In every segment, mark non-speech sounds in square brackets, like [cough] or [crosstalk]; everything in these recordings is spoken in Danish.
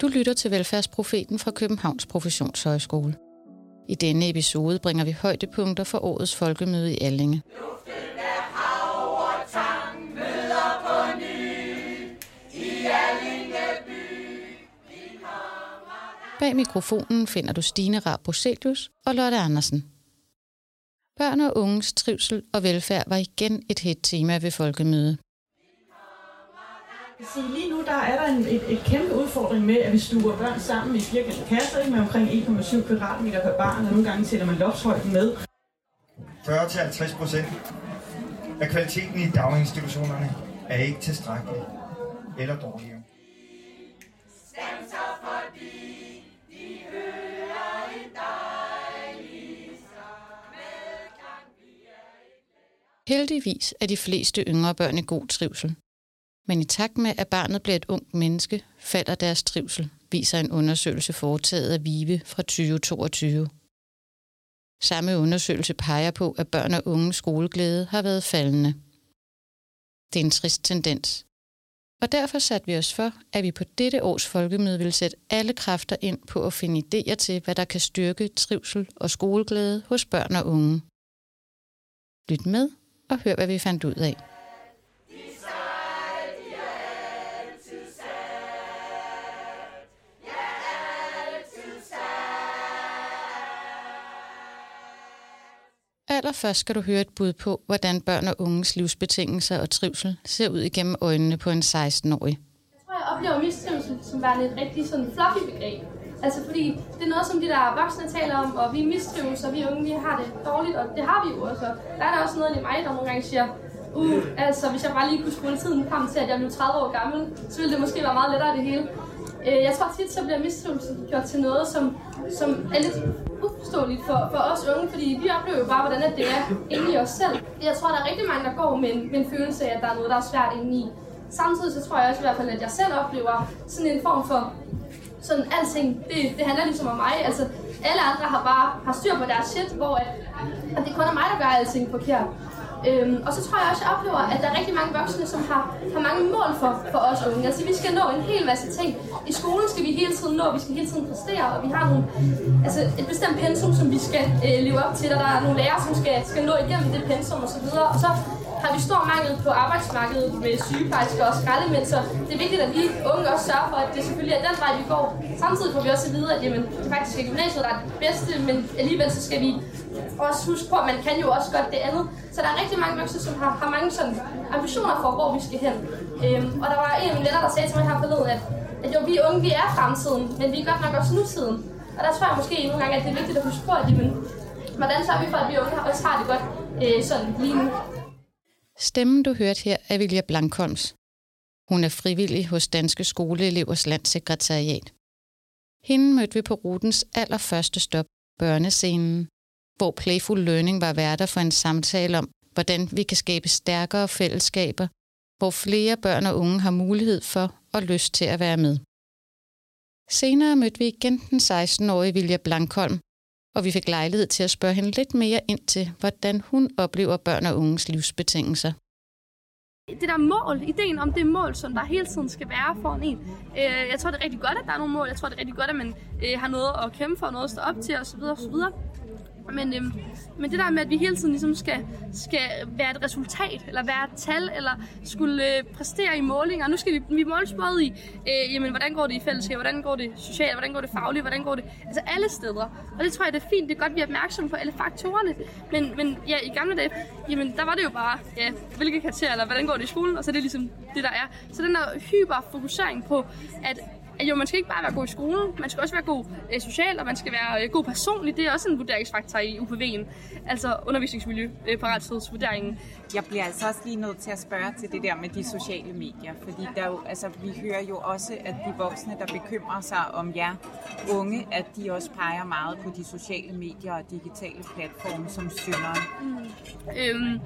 Du lytter til Velfærdsprofeten fra Københavns Professionshøjskole. I denne episode bringer vi højdepunkter for årets folkemøde i Allinge. Bag mikrofonen finder du Stine Raab Broselius og Lotte Andersen. Børn og unges trivsel og velfærd var igen et hit tema ved folkemødet. Så lige nu der er der en, et, et kæmpe udfordring med, at vi stuer børn sammen i firkantede kasser ikke, med omkring 1,7 kvadratmeter per barn, og nogle gange tæller man loftshøjden med. 40-50 procent af kvaliteten i daginstitutionerne er ikke tilstrækkelig eller dårligere. Heldigvis er de fleste yngre børn i god trivsel. Men i takt med, at barnet bliver et ungt menneske, falder deres trivsel, viser en undersøgelse foretaget af VIVE fra 2022. Samme undersøgelse peger på, at børn og unge skoleglæde har været faldende. Det er en trist tendens. Og derfor satte vi os for, at vi på dette års folkemøde vil sætte alle kræfter ind på at finde idéer til, hvad der kan styrke trivsel og skoleglæde hos børn og unge. Lyt med og hør, hvad vi fandt ud af. Allerførst skal du høre et bud på, hvordan børn og unges livsbetingelser og trivsel ser ud igennem øjnene på en 16-årig. Jeg tror, jeg oplever mistrivsel som værende et rigtig sådan fluffy begreb. Altså fordi det er noget, som de der voksne taler om, og vi mistrives, og vi unge vi har det dårligt, og det har vi jo også. Der er der også noget i mig, der nogle gange siger, uh, altså hvis jeg bare lige kunne spole tiden frem til, at jeg blev 30 år gammel, så ville det måske være meget lettere det hele. Øh, jeg tror tit, så bliver mistrivsel gjort til noget, som, som er lidt uforståeligt for, for os unge, fordi vi oplever jo bare, hvordan det er inde i os selv. Jeg tror, der er rigtig mange, der går med en, med en følelse af, at der er noget, der er svært inde i. Samtidig så tror jeg også i hvert fald, at jeg selv oplever sådan en form for sådan alting, det, det handler ligesom om mig. Altså, alle andre har bare har styr på deres shit, hvor at, at det kun er mig, der gør alting forkert. Øhm, og så tror jeg også, at jeg oplever, at der er rigtig mange voksne, som har, har mange mål for, for os unge. Altså, vi skal nå en hel masse ting. I skolen skal vi hele tiden nå, vi skal hele tiden præstere, og vi har nogle, altså et bestemt pensum, som vi skal øh, leve op til, og der er nogle lærere, som skal, skal nå igennem det pensum osv. Og, og så har vi stor mangel på arbejdsmarkedet med sygeplejersker og skraldemænd, så det er vigtigt, at vi unge også sørger for, at det selvfølgelig er den vej, vi går. Samtidig får vi også at vide, at jamen, det faktisk er gymnasiet, der er det bedste, men alligevel så skal vi også huske på, at man kan jo også godt det andet. Så der er rigtig mange voksne, som har, har mange sådan ambitioner for, hvor vi skal hen. Øhm, og der var en af mine venner, der sagde til mig her forleden, at, at jo, vi unge, vi er fremtiden, men vi er godt nok også nutiden. Og der tror jeg måske nogle gange, at det er vigtigt at huske på, at jamen, hvordan sørger vi for, at vi unge også har det godt øh, sådan lige nu. Stemmen, du hørte her, er Vilja Blankholms. Hun er frivillig hos Danske Skoleelevers Landssekretariat. Hende mødte vi på rutens allerførste stop, børnescenen, hvor Playful Learning var værter for en samtale om, hvordan vi kan skabe stærkere fællesskaber, hvor flere børn og unge har mulighed for og lyst til at være med. Senere mødte vi igen den 16-årige Vilja Blankholm, og vi fik lejlighed til at spørge hende lidt mere ind til, hvordan hun oplever børn og unges livsbetingelser. Det der mål, ideen om det mål, som der hele tiden skal være for en. Øh, jeg tror, det er rigtig godt, at der er nogle mål. Jeg tror, det er rigtig godt, at man øh, har noget at kæmpe for, noget at stå op til osv. osv. Men, øhm, men det der med, at vi hele tiden ligesom skal, skal være et resultat, eller være et tal, eller skulle øh, præstere i målinger. Nu skal vi, vi måles både i, øh, jamen, hvordan går det i fællesskab, hvordan går det socialt, hvordan går det fagligt, hvordan går det, altså alle steder. Og det tror jeg, det er fint, det er godt, at vi er opmærksomme på alle faktorerne. Men, men ja, i gamle dage, jamen, der var det jo bare, ja, hvilke karakterer, eller hvordan går det i skolen, og så er det ligesom det, der er. Så den der hyperfokusering på, at at jo, man skal ikke bare være god i skolen, man skal også være god øh, socialt, og man skal være øh, god personligt. Det er også en vurderingsfaktor i UPV'en, altså undervisningsmiljø, øh, parathedsvurderingen. Jeg bliver altså også lige nødt til at spørge til det der med de sociale medier, fordi der jo, altså, vi hører jo også, at de voksne, der bekymrer sig om jer unge, at de også peger meget på de sociale medier og digitale platforme som synderen. Mm. Øhm,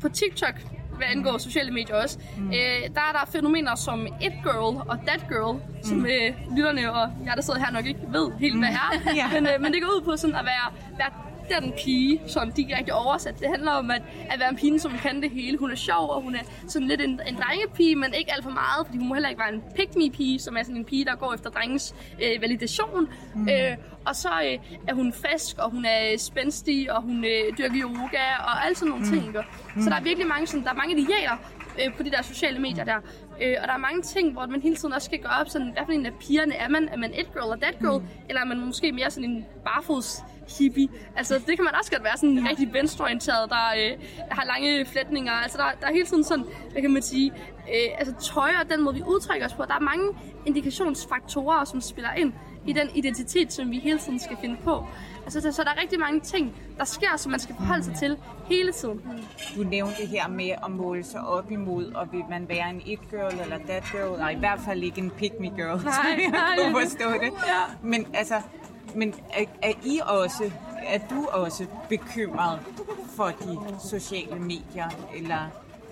på TikTok hvad angår sociale medier også, mm. øh, der er der fænomener som It Girl og That Girl, mm. som øh, lytterne og jeg, der sidder her nok ikke ved helt, hvad er. [laughs] ja. men, øh, men det går ud på sådan at være, være den pige, som direkte oversat. Det handler om at, at være en pige, som kan det hele. Hun er sjov, og hun er sådan lidt en, en drengepige, men ikke alt for meget, fordi hun må heller ikke være en pick me pige som er sådan en pige, der går efter drengens øh, validation. Mm. Øh, og så øh, er hun frisk, og hun er spændstig, og hun øh, dyrker yoga, og alt sådan nogle mm. ting. Mm. Så der er virkelig mange, sådan, der er mange idealer øh, på de der sociale medier der. Øh, og der er mange ting, hvor man hele tiden også skal gøre op, sådan, hvad for en af pigerne er man? Er man et girl eller that girl? Mm. Eller er man måske mere sådan en barfods hippie. Altså, det kan man også godt være sådan en rigtig venstreorienteret, der øh, har lange flætninger. Altså, der, der er hele tiden sådan, hvad kan man sige, øh, altså tøj og den måde, vi udtrykker os på. Der er mange indikationsfaktorer, som spiller ind i den identitet, som vi hele tiden skal finde på. Altså, så, så der er rigtig mange ting, der sker, som man skal forholde sig til hele tiden. Du nævnte det her med at måle sig op imod, og vil man være en it girl eller that girl, og i hvert fald ikke en pick me girl, nej, [laughs] så jeg nej, kunne forstå det. Ja. Men altså, men er, er I også, er du også bekymret for de sociale medier, eller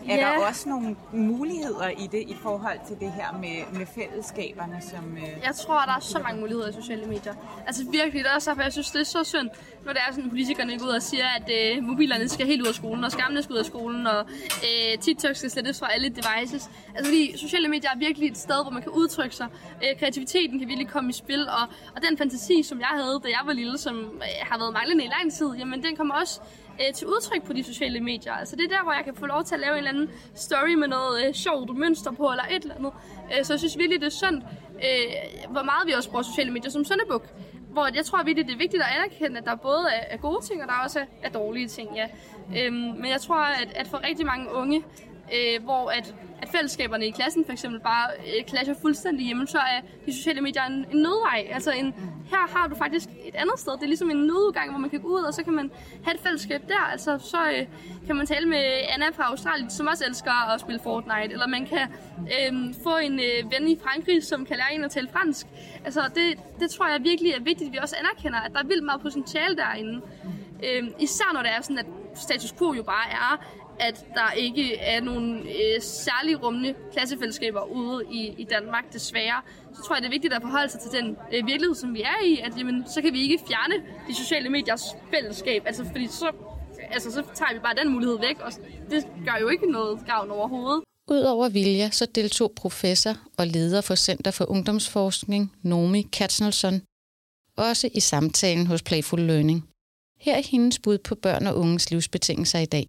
er ja. der også nogle muligheder i det i forhold til det her med, med fællesskaberne? Som, øh... Jeg tror, der er så mange muligheder i sociale medier. Altså virkelig, det er også jeg synes, det er så synd, når det er sådan, politikerne går ud og siger, at øh, mobilerne skal helt ud af skolen, og skærmene skal ud af skolen, og øh, TikTok skal slettes fra alle devices. Altså fordi sociale medier er virkelig et sted, hvor man kan udtrykke sig. Øh, kreativiteten kan virkelig komme i spil, og, og den fantasi, som jeg havde, da jeg var lille, som øh, har været manglende i lang tid, jamen den kommer også øh, til udtryk på de sociale medier. Altså det er der, hvor jeg kan få lov til at lave en eller anden story med noget øh, sjovt mønster på, eller et eller andet. Øh, så jeg synes virkelig, det er synd, øh, hvor meget vi også bruger sociale medier som søndebuk. Hvor jeg tror virkelig, det er vigtigt at anerkende, at der både er, er gode ting, og der også er, er dårlige ting. Ja. Øhm, men jeg tror, at, at for rigtig mange unge, øh, hvor at, at fællesskaberne i klassen for eksempel bare øh, clasher fuldstændig hjemme, så er de sociale medier en, en nødvej. Altså en, her har du faktisk et andet sted. Det er ligesom en nødudgang, hvor man kan gå ud, og så kan man have et fællesskab der. Altså så øh, kan man tale med Anna fra Australien, som også elsker at spille Fortnite, eller man kan øh, få en øh, ven i Frankrig, som kan lære en at tale fransk. Altså det, det tror jeg virkelig er vigtigt, at vi også anerkender, at der er vildt meget potentiale derinde. Øh, især når det er sådan, at status quo jo bare er, at der ikke er nogen øh, særlig rummende klassefællesskaber ude i, i Danmark, desværre. Så tror jeg, det er vigtigt at forholde sig til den øh, virkelighed, som vi er i, at jamen, så kan vi ikke fjerne de sociale mediers fællesskab, altså fordi så, altså, så tager vi bare den mulighed væk, og det gør jo ikke noget gavn overhovedet. Udover Vilja, så deltog professor og leder for Center for Ungdomsforskning, Nomi Katznelson, også i samtalen hos Playful Learning. Her er hendes bud på børn og unges livsbetingelser i dag.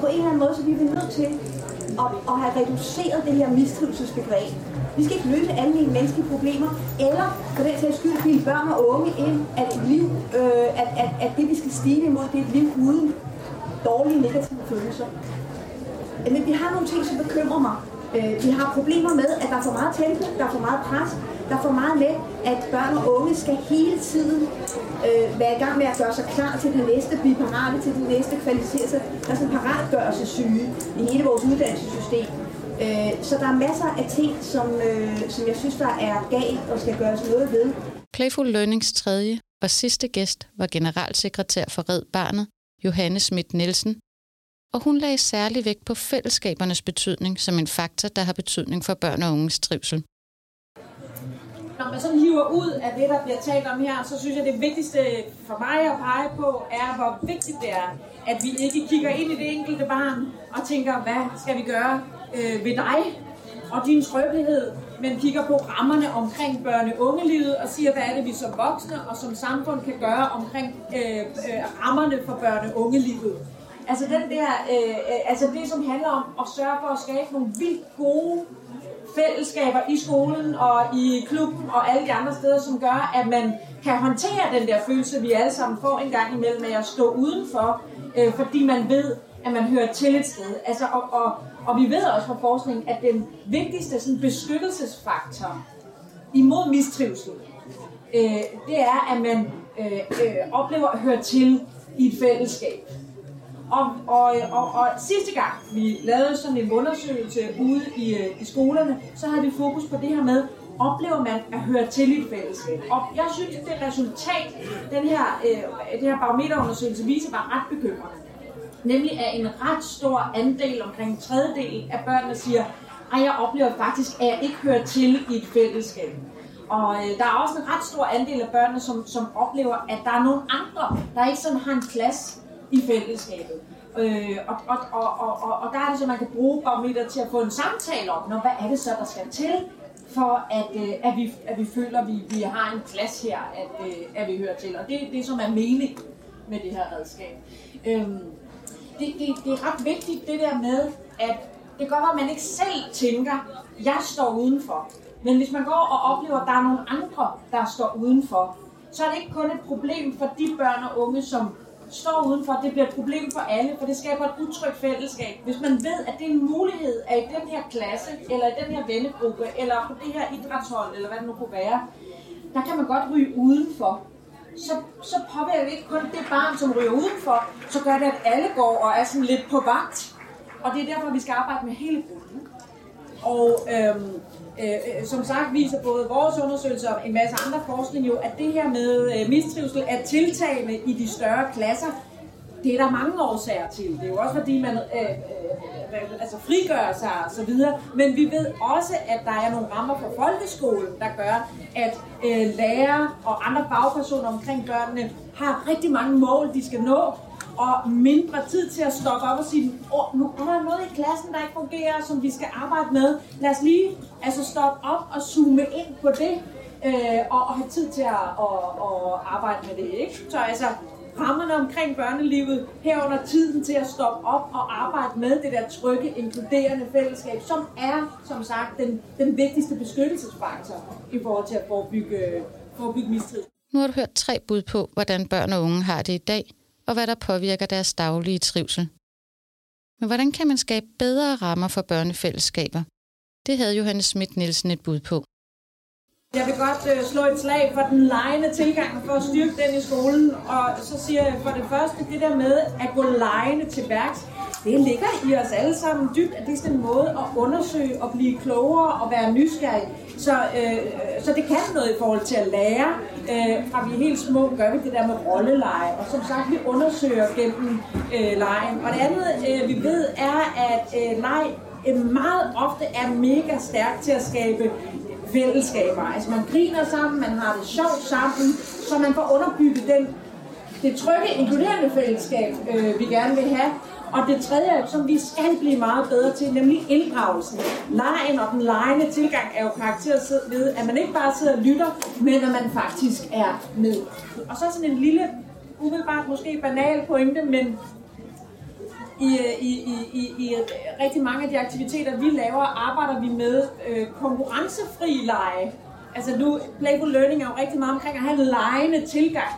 På en eller anden måde, så vi er nødt til at, at have reduceret det her mistrivselsbegreb. Vi skal ikke løse alle de menneskelige problemer, eller for den sags skyld bilde børn og unge ind, at et liv, øh, at, at, at det vi skal stige imod, det er et liv uden dårlige negative følelser. Men vi har nogle ting, som bekymrer mig. Øh, vi har problemer med, at der er for meget tempo, der er for meget pres, der er for meget med, at børn og unge skal hele tiden øh, være i gang med at gøre sig klar til det næste, blive parate til det næste, kvalificere sig. Der er sådan en syge i hele vores uddannelsessystem. Øh, så der er masser af ting, som, øh, som jeg synes, der er galt og skal gøres noget ved. Playful Learnings tredje og sidste gæst var generalsekretær for Red Barnet, Johanne Schmidt Nielsen, og hun lagde særlig vægt på fællesskabernes betydning som en faktor, der har betydning for børn og unges trivsel når man sådan hiver ud af det, der bliver talt om her, så synes jeg, det vigtigste for mig at pege på, er, hvor vigtigt det er, at vi ikke kigger ind i det enkelte barn og tænker, hvad skal vi gøre øh, ved dig og din skrøbelighed, men kigger på rammerne omkring børne-ungelivet og siger, hvad er det, vi som voksne og som samfund kan gøre omkring øh, øh, rammerne for børne-ungelivet. Altså, den der, øh, øh, altså det, som handler om at sørge for at skabe nogle vildt gode fællesskaber i skolen og i klubben og alle de andre steder, som gør, at man kan håndtere den der følelse, vi alle sammen får en gang imellem med at stå udenfor, øh, fordi man ved, at man hører til et sted. Altså, og, og, og vi ved også fra forskningen, at den vigtigste sådan, beskyttelsesfaktor imod mistrivsel, øh, det er, at man øh, øh, oplever at høre til i et fællesskab. Og, og, og, og sidste gang vi lavede sådan en undersøgelse ude i, øh, i skolerne, så havde vi fokus på det her med, oplever man at høre til i et fællesskab. Og jeg synes, at det resultat, den her, øh, det her barometerundersøgelse viser, var ret bekymrende. Nemlig at en ret stor andel, omkring en tredjedel af børnene siger, at jeg oplever faktisk, at jeg ikke hører til i et fællesskab. Og øh, der er også en ret stor andel af børnene, som, som oplever, at der er nogle andre, der ikke sådan har en plads i fællesskabet. Øh, og, og, og, og, og, og der er det så, man kan bruge barometer til at få en samtale om, når, hvad er det så, der skal til, for at, øh, at, vi, at vi føler, at vi, vi har en plads her, at, øh, at vi hører til. Og det er det, som er mening med det her redskab. Øh, det, det, det er ret vigtigt, det der med, at det kan godt være, at man ikke selv tænker, jeg står udenfor. Men hvis man går og oplever, at der er nogle andre, der står udenfor, så er det ikke kun et problem for de børn og unge, som står udenfor. Det bliver et problem for alle, for det skaber et utrygt fællesskab. Hvis man ved, at det er en mulighed, at i den her klasse, eller i den her vennegruppe, eller på det her idrætshold, eller hvad det nu kunne være, der kan man godt ryge udenfor. Så, så påvirker det ikke kun det barn, som ryger udenfor, så gør det, at alle går og er sådan lidt på vagt. Og det er derfor, vi skal arbejde med hele gruppen. Og øhm, øh, øh, som sagt viser både vores undersøgelser og en masse andre forskning jo, at det her med øh, mistrivsel er tiltagende i de større klasser. Det er der mange årsager til. Det er jo også fordi, man øh, øh, øh, altså frigør sig og så videre. Men vi ved også, at der er nogle rammer for folkeskolen, der gør, at øh, lærere og andre fagpersoner omkring børnene har rigtig mange mål, de skal nå og mindre tid til at stoppe op og sige, oh, nu er der noget i klassen, der ikke fungerer, som vi skal arbejde med. Lad os lige altså stoppe op og zoome ind på det, øh, og, og have tid til at og, og arbejde med det. Ikke? Så altså, rammerne omkring børnelivet, herunder tiden til at stoppe op og arbejde med det der trygge, inkluderende fællesskab, som er, som sagt, den, den vigtigste beskyttelsesfaktor i forhold til at forebygge, forebygge mistrivsel. Nu har du hørt tre bud på, hvordan børn og unge har det i dag, og hvad der påvirker deres daglige trivsel. Men hvordan kan man skabe bedre rammer for børnefællesskaber? Det havde Johannes Schmidt Nielsen et bud på. Jeg vil godt øh, slå et slag for den lejende tilgang for at styrke den i skolen. Og så siger jeg for det første, det der med at gå lejende til værks, det ligger i os alle sammen dybt, at det er sådan en måde at undersøge og blive klogere og være nysgerrig. Så, øh, så det kan noget i forhold til at lære. Øh, fra vi er helt små, gør vi det der med rolleleje. Og som sagt, vi undersøger gennem øh, lejen. Og det andet, øh, vi ved, er, at øh, leg øh, meget ofte er mega stærk til at skabe fællesskaber. Altså man griner sammen, man har det sjovt sammen, så man får underbygget den, det trygge, inkluderende fællesskab, øh, vi gerne vil have. Og det tredje, som vi skal blive meget bedre til, nemlig inddragelsen. Lejen og den lejende tilgang er jo karakteriseret ved, at man ikke bare sidder og lytter, men at man faktisk er med. Og så sådan en lille, umiddelbart måske banal pointe, men i, i, i, i, i rigtig mange af de aktiviteter, vi laver, arbejder vi med øh, konkurrencefri lege. Altså nu, Playful Learning er jo rigtig meget omkring at have en legende tilgang.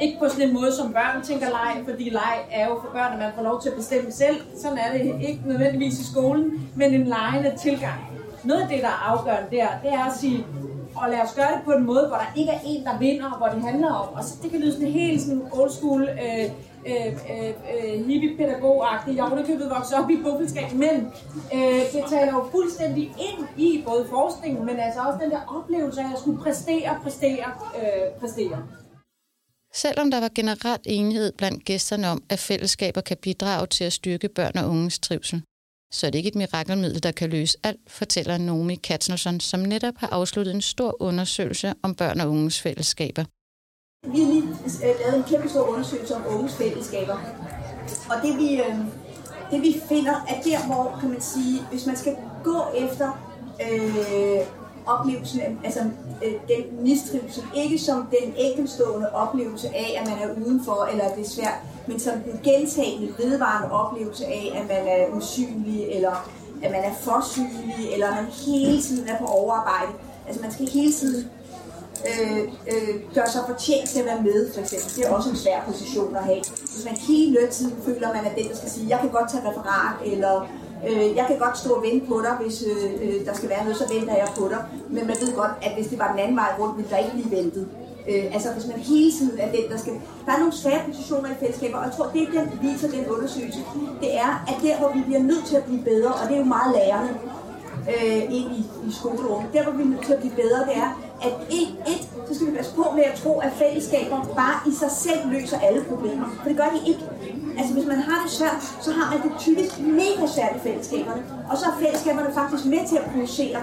Ikke på sådan en måde, som børn tænker leg, fordi leg er jo for børn, at man får lov til at bestemme selv. Sådan er det ikke nødvendigvis i skolen, men en legende tilgang. Noget af det, der er afgørende der, det er at sige, og lad os gøre det på en måde, hvor der ikke er en, der vinder, hvor det handler om. Og så, det kan lyde sådan helt sådan old school, øh, øh, øh, øh hippie-pædagog-agtigt. Jeg har købet vokset op i buffelskab, men øh, det taler jo fuldstændig ind i både forskningen, men altså også den der oplevelse af, at skulle præstere, præstere, øh, præstere. Selvom der var generelt enighed blandt gæsterne om, at fællesskaber kan bidrage til at styrke børn og unges trivsel, så er det ikke et mirakelmiddel, der kan løse alt, fortæller Nomi Katznelson, som netop har afsluttet en stor undersøgelse om børn og unges fællesskaber. Vi har lige øh, lavet en kæmpe stor undersøgelse om unges fællesskaber. Og det vi, øh, det vi finder, er der, hvor kan man sige, hvis man skal gå efter øh, oplevelsen, altså øh, den mistrivsel, ikke som den enkeltstående oplevelse af, at man er udenfor, eller at det er svært, men som den gentagende, vedvarende oplevelse af, at man er usynlig, eller at man er for synlig, eller at man hele tiden er på overarbejde. Altså man skal hele tiden øh, øh, gøre sig fortjent til at være med, for eksempel. Det er også en svær position at have. Hvis man hele tiden føler, at man er den, der skal sige, jeg kan godt tage referat, eller øh, jeg kan godt stå og vente på dig, hvis øh, øh, der skal være noget, så venter jeg på dig. Men man ved godt, at hvis det var den anden vej rundt, ville der ikke blive ventet. Øh, altså hvis man hele tiden er den, der skal... Der er nogle svære positioner i fællesskaber, og jeg tror, det den viser den undersøgelse, det er, at der, hvor vi bliver nødt til at blive bedre, og det er jo meget lærerne, øh, ind i, i skolerummet. Der, hvor vi er nødt til at blive bedre, det er, at et, et, så skal vi passe på med at tro, at fællesskaber bare i sig selv løser alle problemer. For det gør de ikke. Altså hvis man har det svært, så har man det typisk mega svært i fællesskaberne. Og så er fællesskaberne faktisk med til at producere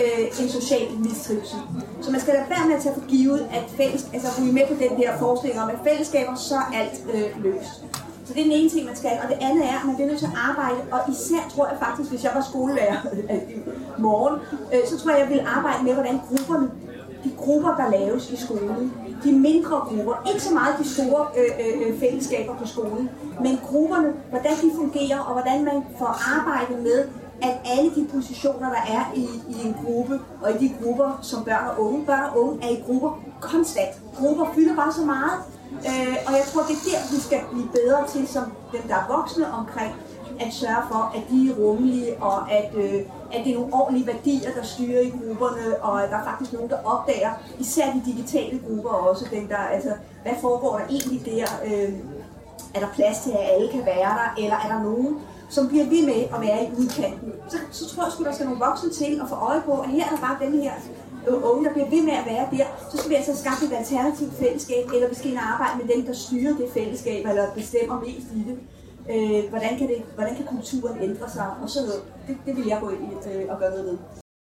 øh, en social mistrivsel. Så man skal lade være med at tage for givet, at fælles, altså vi er med på den her forestilling om, at fællesskaber, så er alt øh, løst. Så det er den ene ting, man skal. Og det andet er, at man bliver nødt til at arbejde, og især tror jeg faktisk, hvis jeg var skolelærer [laughs] i morgen, øh, så tror jeg, jeg ville arbejde med, hvordan grupperne, de grupper, der laves i skolen, de mindre grupper, ikke så meget de store øh, øh, øh, fællesskaber på skolen, men grupperne, hvordan de fungerer, og hvordan man får arbejdet med, at alle de positioner, der er i, i en gruppe, og i de grupper som børn og unge, børn og unge er i grupper konstant. Grupper fylder bare så meget, øh, og jeg tror, det er der, vi skal blive bedre til, som dem, der er voksne omkring, at sørge for, at de er rummelige, og at, øh, at det er nogle ordentlige værdier, der styrer i grupperne, og at der er faktisk nogen, der opdager, især de digitale grupper også, den der, altså, hvad foregår der egentlig der? Øh, er der plads til, at alle kan være der, eller er der nogen, som bliver ved med at være i udkanten? Så, så tror jeg, sgu, der skal nogle voksne til at få øje på, at her er der bare den her Øh, unge, der bliver ved med at være der, så skal vi altså skaffe et alternativt fællesskab, eller vi skal ind og arbejde med dem, der styrer det fællesskab, eller bestemmer mest i det. Øh, hvordan, kan det, hvordan kan kulturen ændre sig, og sådan noget. Det, det vil jeg gå ind i øh, og gøre noget ved.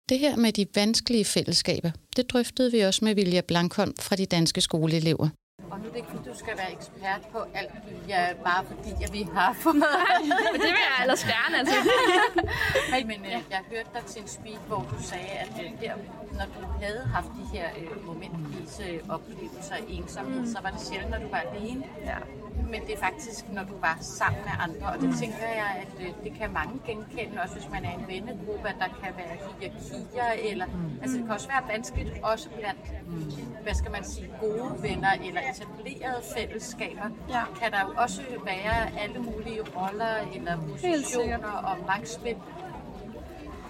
Det her med de vanskelige fællesskaber, det drøftede vi også med Vilja Blankholm fra de danske skoleelever. Og nu er det ikke, fordi du skal være ekspert på alt, ja, bare fordi at vi har fået [laughs] Men det vil jeg ellers gerne, altså. [laughs] Men øh, jeg hørte dig til en speak, hvor du sagde, at øh, der, når du havde haft de her øh, momentvise oplevelser af ensomhed, mm. så var det sjældent, når du var alene. Ja. Men det er faktisk, når du var sammen med andre. Og det tænker jeg, at øh, det kan mange genkende, også hvis man er en vennegruppe, at der kan være hierarkier, eller mm. altså det kan også være vanskeligt, også blandt, hvad skal man sige, gode venner, eller etablerede fællesskaber, ja. kan der jo også være alle mulige roller eller positioner og magtspil.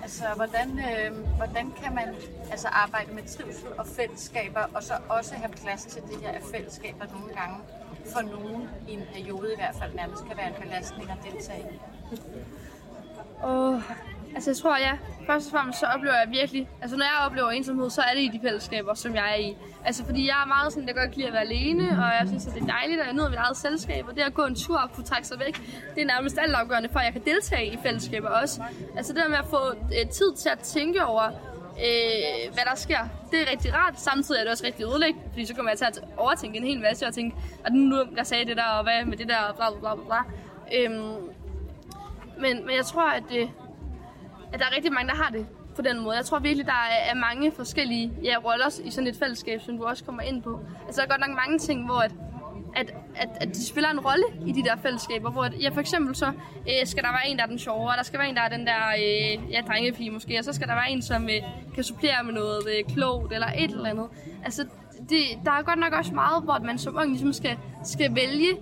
Altså, hvordan, øh, hvordan kan man altså, arbejde med trivsel og fællesskaber, og så også have plads til det her, at fællesskaber nogle gange for nogen i en periode i hvert fald nærmest kan være en belastning at deltage i? Oh, altså jeg tror, ja, først og fremmest så oplever jeg virkelig, altså når jeg oplever ensomhed, så er det i de fællesskaber, som jeg er i. Altså fordi jeg er meget sådan, jeg godt kan lide at være alene, og jeg synes, at det er dejligt, at jeg nyder mit eget selskab, og det at gå en tur og kunne trække sig væk, det er nærmest alt afgørende for, at jeg kan deltage i fællesskaber også. Altså det der med at få øh, tid til at tænke over, øh, hvad der sker. Det er rigtig rart. Samtidig er det også rigtig ødelæggende, fordi så kommer jeg til at overtænke en hel masse og tænke, at nu jeg sagde det der, og hvad med det der, og bla bla bla bla. Øhm, men, men jeg tror, at, det, at der er rigtig mange, der har det på den måde. Jeg tror virkelig, der er, er mange forskellige ja, roller i sådan et fællesskab, som du også kommer ind på. Altså, der er godt nok mange ting, hvor at, at, at, at de spiller en rolle i de der fællesskaber, hvor ja, for eksempel så øh, skal der være en, der er den sjove, og der skal være en, der er den der øh, ja, drengepige måske, og så skal der være en, som øh, kan supplere med noget øh, klogt eller et eller andet. Altså, det, der er godt nok også meget, hvor man som ung ligesom skal, skal vælge,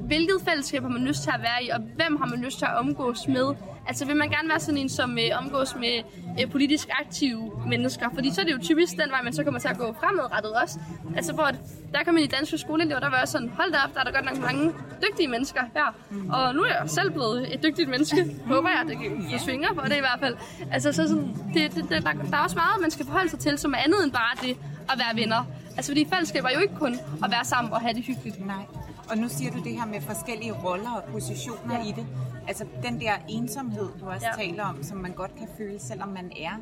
hvilket fællesskab har man lyst til at være i, og hvem har man lyst til at omgås med. Altså vil man gerne være sådan en, som øh, omgås med øh, politisk aktive mennesker, fordi så er det jo typisk den vej, man så kommer til at gå fremadrettet også. Altså hvor der kan man i danske skoleelever, der var også sådan, hold da op, der er der godt nok mange dygtige mennesker her. Og nu er jeg selv blevet et dygtigt menneske. [laughs] Håber jeg, det kan svinger på det i hvert fald. Altså så sådan, det, det, det, der, der er også meget, man skal forholde sig til, som er andet end bare det at være venner. Altså fordi fællesskab er jo ikke kun at være sammen og have det hyggeligt. Nej. Og nu siger du det her med forskellige roller og positioner ja. i det. Altså den der ensomhed, du også ja. taler om, som man godt kan føle, selvom man er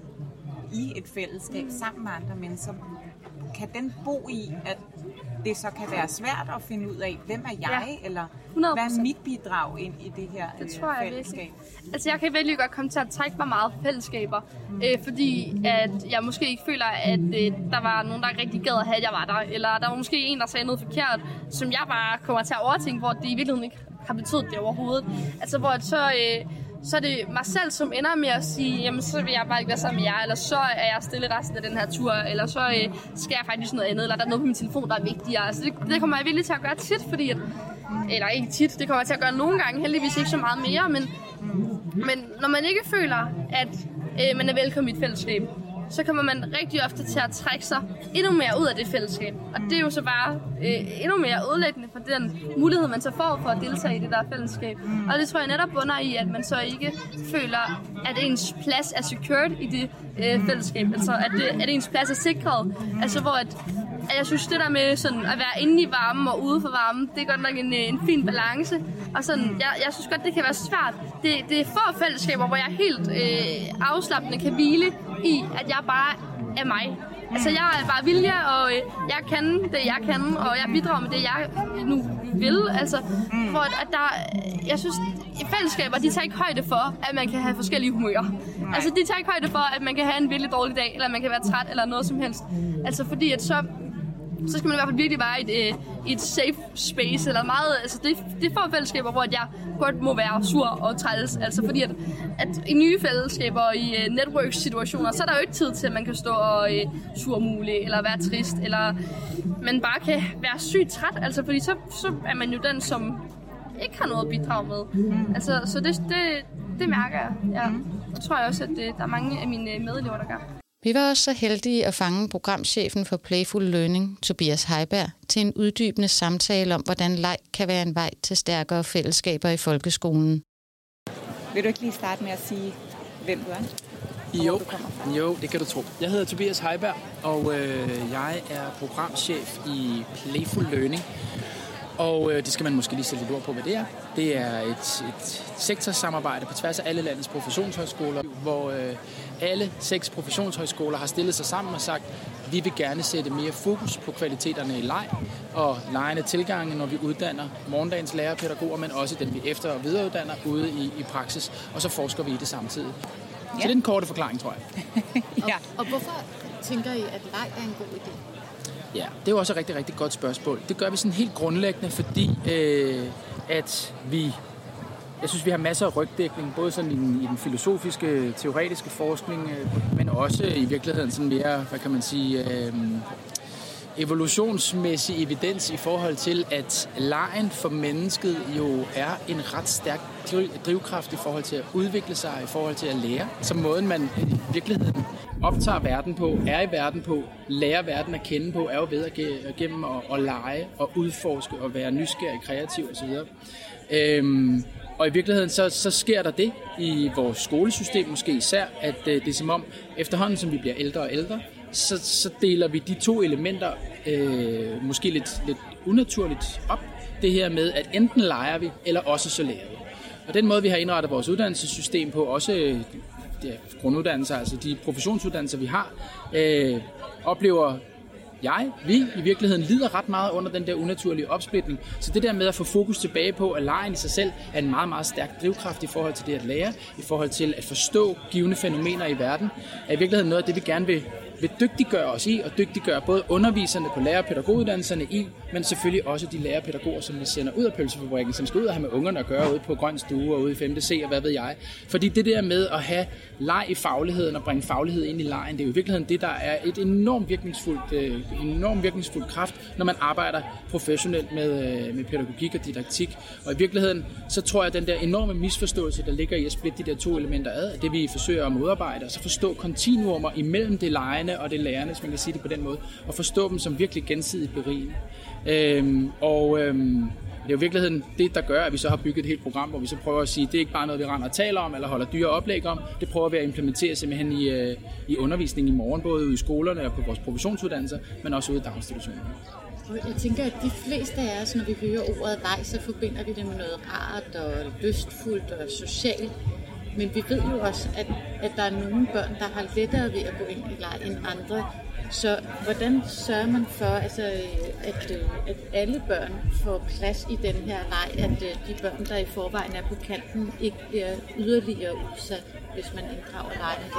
i et fællesskab sammen med andre mennesker. Kan den bo i, at det så kan være svært at finde ud af, hvem er jeg, ja. eller 100%. hvad er mit bidrag ind i det her det tror jeg fællesskab? Virkelig. Altså jeg kan virkelig godt komme til at trække mig meget fællesskaber, mm. øh, fordi at jeg måske ikke føler, at øh, der var nogen, der rigtig gad at have, at jeg var der, eller der var måske en, der sagde noget forkert, som jeg bare kommer til at overtænke, hvor det i virkeligheden ikke har betydet det overhovedet. Altså hvor så... Øh, så er det mig selv, som ender med at sige, jamen så vil jeg bare ikke være sammen med jer, eller så er jeg stille resten af den her tur, eller så øh, skal jeg faktisk noget andet, eller der er noget på min telefon, der er vigtigere. Altså det, det kommer jeg virkelig til at gøre tit, fordi at, eller ikke tit, det kommer jeg til at gøre nogle gange, heldigvis ikke så meget mere, men, men når man ikke føler, at øh, man er velkommen i et fællesskab, så kommer man rigtig ofte til at trække sig endnu mere ud af det fællesskab. Og det er jo så bare øh, endnu mere ødelæggende for den mulighed, man så får for at deltage i det der fællesskab. Og det tror jeg netop bunder i, at man så ikke føler, at ens plads er secured i det øh, fællesskab. Altså, at, det, at ens plads er sikret. Altså, hvor at at jeg synes, det der med sådan at være inde i varmen og ude for varmen, det er godt nok en, øh, en fin balance. Og sådan, jeg, jeg synes godt, det kan være svært. Det, det er få fællesskaber, hvor jeg helt øh, afslappende kan hvile i, at jeg bare er mig. Altså, jeg er bare vilje, og øh, jeg kan det, jeg kan, og jeg bidrager med det, jeg nu vil. Altså, for at, at der, jeg synes, fællesskaber, de tager ikke højde for, at man kan have forskellige humører. Altså, de tager ikke højde for, at man kan have en virkelig dårlig dag, eller man kan være træt, eller noget som helst. Altså, fordi at så, så skal man i hvert fald virkelig være i et, øh, et safe space, eller meget, altså det, det er få fællesskaber, hvor jeg godt må være sur og træls, altså fordi at, at i nye fællesskaber og i uh, network-situationer, så er der jo ikke tid til, at man kan stå og uh, surmule, eller være trist, eller man bare kan være sygt træt, altså fordi så, så er man jo den, som ikke har noget at bidrage med. Altså, så det, det, det mærker jeg, ja. Det tror jeg også, at det, der er mange af mine medelever, der gør. Vi var også så heldige at fange programchefen for Playful Learning, Tobias Heiberg, til en uddybende samtale om, hvordan leg kan være en vej til stærkere fællesskaber i folkeskolen. Vil du ikke lige starte med at sige, hvem du er? Jo, jo, det kan du tro. Jeg hedder Tobias Heiberg, og øh, jeg er programchef i Playful Learning. Og øh, det skal man måske lige sætte lidt ord på, hvad det er. Det er et, et sektorsamarbejde på tværs af alle landets professionshøjskoler, hvor øh, alle seks professionshøjskoler har stillet sig sammen og sagt, vi vil gerne sætte mere fokus på kvaliteterne i leg og legende tilgange, når vi uddanner morgendagens lærerpædagoger, men også den vi efter- og videreuddanner ude i, i praksis, og så forsker vi i det samtidig. Så det er den korte forklaring, tror jeg. [laughs] Ja. Og hvorfor tænker I, at leg er en god idé? Ja, det er også et rigtig, rigtig godt spørgsmål. Det gør vi sådan helt grundlæggende, fordi øh, at vi, jeg synes, vi har masser af rygdækning, både sådan i den, i den filosofiske, teoretiske forskning, øh, men også i virkeligheden sådan mere, hvad kan man sige, øh, evolutionsmæssig evidens i forhold til, at lejen for mennesket jo er en ret stærk drivkraft i forhold til at udvikle sig, i forhold til at lære. Så måden man i virkeligheden optager verden på, er i verden på, lærer verden at kende på, er jo ved at gennem at, at lege og udforske og være nysgerrig, kreativ osv. Øhm, og i virkeligheden så, så sker der det i vores skolesystem måske især, at øh, det er som om efterhånden som vi bliver ældre og ældre, så, så deler vi de to elementer øh, måske lidt, lidt unaturligt op. Det her med, at enten leger vi, eller også så lærer vi. Og den måde, vi har indrettet vores uddannelsessystem på, også øh, ja, grunduddannelser, altså de professionsuddannelser, vi har, øh, oplever jeg, vi i virkeligheden lider ret meget under den der unaturlige opsplitning. Så det der med at få fokus tilbage på, at lejen i sig selv er en meget, meget stærk drivkraft i forhold til det at lære, i forhold til at forstå givende fænomener i verden, er i virkeligheden noget af det, vi gerne vil, vil dygtiggøre os i, og dygtiggøre både underviserne på lærer- og pædagoguddannelserne i, men selvfølgelig også de lærer- og pædagoger, som vi sender ud af pølsefabrikken, som skal ud og have med ungerne at gøre ude på Grøn Stue og ude i 5. C og hvad ved jeg. Fordi det der med at have leg i fagligheden og bringe faglighed ind i lejen, det er jo i virkeligheden det, der er et enormt virkningsfuldt, øh, enormt virkningsfuldt kraft, når man arbejder professionelt med, øh, med pædagogik og didaktik. Og i virkeligheden, så tror jeg, at den der enorme misforståelse, der ligger i at splitte de der to elementer ad, det vi forsøger at modarbejde, og så forstå kontinuumer imellem det lejende og det lærende, hvis man kan sige det på den måde, og forstå dem som virkelig gensidigt berigende. Øhm, og øhm, det er jo i virkeligheden det, der gør, at vi så har bygget et helt program, hvor vi så prøver at sige, det er ikke bare noget, vi render og taler om, eller holder dyre oplæg om. Det prøver vi at implementere simpelthen i, øh, i undervisningen i morgen, både ude i skolerne og på vores professionsuddannelser, men også ude i daginstitutionerne. Jeg tænker, at de fleste af os, når vi hører ordet vej, så forbinder vi det med noget rart og lystfuldt og socialt. Men vi ved jo også, at, at der er nogle børn, der har lettere ved at gå ind i leg end andre. Så hvordan sørger man for, altså, at, øh, at alle børn får plads i den her leg, at øh, de børn, der i forvejen er på kanten, ikke bliver yderligere udsat, hvis man inddrager legen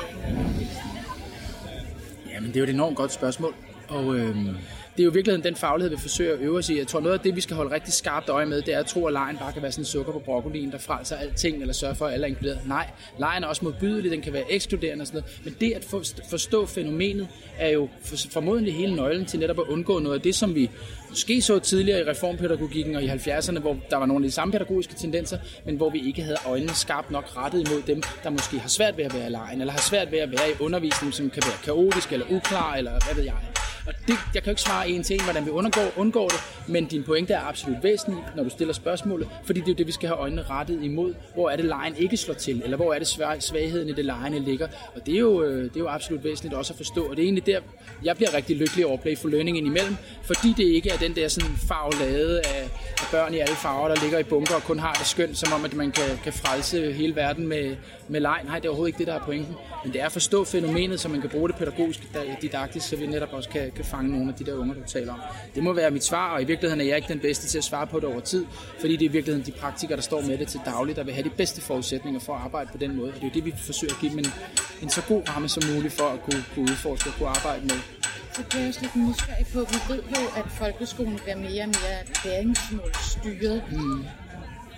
Jamen, det er jo et enormt godt spørgsmål. Og øhm, det er jo i virkeligheden den faglighed, vi forsøger at øve os i. Jeg tror, noget af det, vi skal holde rigtig skarpt øje med, det er at tro, at lejen bare kan være sådan sukker på broccolien, der frelser alting, eller sørger for, at alle er inkluderet. Nej, lejen er også modbydelig, den kan være ekskluderende og sådan noget. Men det at forstå fænomenet, er jo formodentlig hele nøglen til netop at undgå noget af det, som vi måske så tidligere i reformpædagogikken og i 70'erne, hvor der var nogle af de samme pædagogiske tendenser, men hvor vi ikke havde øjnene skarpt nok rettet imod dem, der måske har svært ved at være i lejen, eller har svært ved at være i undervisning, som kan være kaotisk eller uklar, eller hvad ved jeg. Og det, jeg kan jo ikke svare en til en, hvordan vi undgår, undgår det, men din pointe er absolut væsentlig, når du stiller spørgsmålet, fordi det er jo det, vi skal have øjnene rettet imod. Hvor er det, lejen ikke slår til, eller hvor er det svagheden i det, lejene ligger. Og det er, jo, øh, det er jo absolut væsentligt også at forstå, og det er egentlig der, jeg bliver rigtig lykkelig over Play for Learning indimellem, fordi det ikke er den der sådan farvelade af, af børn i alle farver, der ligger i bunker og kun har det skønt, som om at man kan, kan frelse hele verden med, med leg. Nej, det er overhovedet ikke det, der er pointen. Men det er at forstå fænomenet, så man kan bruge det pædagogisk didaktisk, så vi netop også kan, kan fange nogle af de der unger, du taler om. Det må være mit svar, og i virkeligheden er jeg ikke den bedste til at svare på det over tid, fordi det er i virkeligheden de praktikere, der står med det til dagligt, der vil have de bedste forudsætninger for at arbejde på den måde. Og det er jo det, vi forsøger at give dem en, en så god ramme som muligt for at kunne, kunne udforske og kunne arbejde med. Så det er også lidt nysgerrig på, vi ved jo, at folkeskolen bliver mere og mere læringsmålstyret. Mm.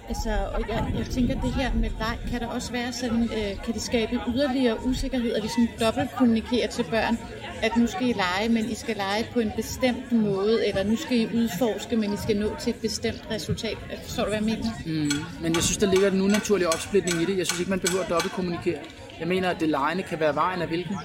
Altså, og jeg, jeg tænker, det her med leg, kan der også være sådan, øh, kan det skabe yderligere usikkerhed, at vi sådan dobbelt kommunikerer til børn, at nu skal I lege, men I skal lege på en bestemt måde, eller nu skal I udforske, men I skal nå til et bestemt resultat. Forstår du, hvad jeg mener? Mm. Men jeg synes, der ligger en unaturlig opsplitning i det. Jeg synes ikke, man behøver at dobbelt kommunikere. Jeg mener, at det lejende kan være vejen af hvilken.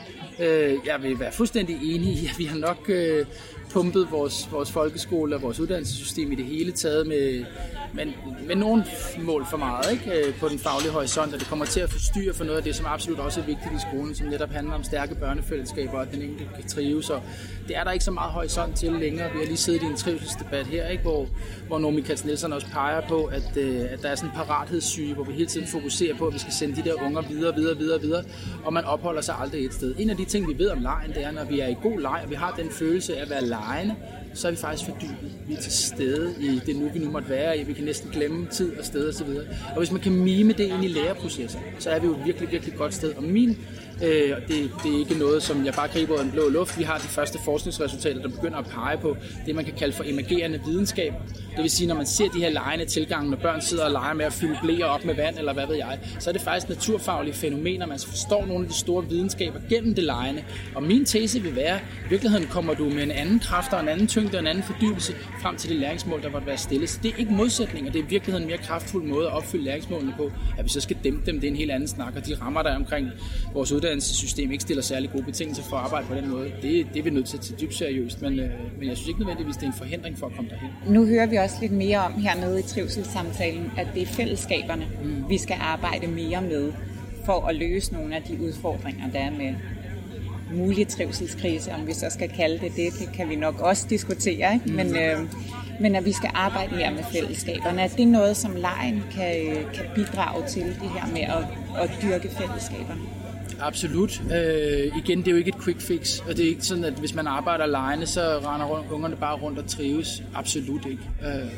Øh, jeg vil være fuldstændig enig i, at vi har nok øh, pumpet vores, vores folkeskole og vores uddannelsessystem i det hele taget med, med, med nogle mål for meget ikke? Øh, på den faglige horisont, og det kommer til at forstyrre for noget af det, som absolut også er vigtigt i skolen, som netop handler om stærke børnefællesskaber, og at den enkelte kan trives. Og det er der ikke så meget horisont til længere. Vi har lige siddet i en trivselsdebat her, ikke? Hvor, hvor Nomi Katz Nielsen også peger på, at, øh, at der er sådan en parathedssyge, hvor vi hele tiden fokuserer på, at vi skal sende de der unger videre, videre, videre, videre, og man opholder sig aldrig et sted. En af de ting, vi ved om lejen, det er, når vi er i god leg, og vi har den følelse af at være lejende, så er vi faktisk fordybet. Vi er til stede i det nu, vi nu måtte være i. Vi kan næsten glemme tid og sted osv. Og, og hvis man kan mime det ind i læreprocessen, så er vi jo virkelig, virkelig godt sted. Og min Øh, det, det er ikke noget, som jeg bare griber af en blå luft. Vi har de første forskningsresultater, der begynder at pege på det, man kan kalde for emergerende videnskab. Det vil sige, når man ser de her lejende tilgange, når børn sidder og leger med at fylde blæer op med vand, eller hvad ved jeg, så er det faktisk naturfaglige fænomener. Man forstår nogle af de store videnskaber gennem det lejende. Og min tese vil være, at i virkeligheden kommer du med en anden kraft og en anden tyngde og en anden fordybelse frem til det læringsmål, der måtte være stille. Så det er ikke modsætninger, det er i virkeligheden en mere kraftfuld måde at opfylde læringsmålene på. At vi så skal dæmpe dem, det er en helt anden snak, og de rammer der omkring vores uddannelsessystem ikke stiller særlig gode betingelser for at arbejde på den måde. Det, det er vi nødt til at tage dybt seriøst, men, øh, men jeg synes ikke nødvendigvis, det er en forhindring for at komme derhen. Nu hører vi også lidt mere om hernede i trivselssamtalen, at det er fællesskaberne, mm. vi skal arbejde mere med for at løse nogle af de udfordringer, der er med mulig trivselskrise, om vi så skal kalde det det, det kan vi nok også diskutere, ikke? Men, øh, men at vi skal arbejde mere med fællesskaberne, at det er noget, som lejen kan, kan bidrage til, det her med at, at dyrke fællesskaberne. Absolut. Øh, igen, det er jo ikke et quick fix, og det er ikke sådan, at hvis man arbejder alene, så render ungerne bare rundt og trives. Absolut ikke. Øh,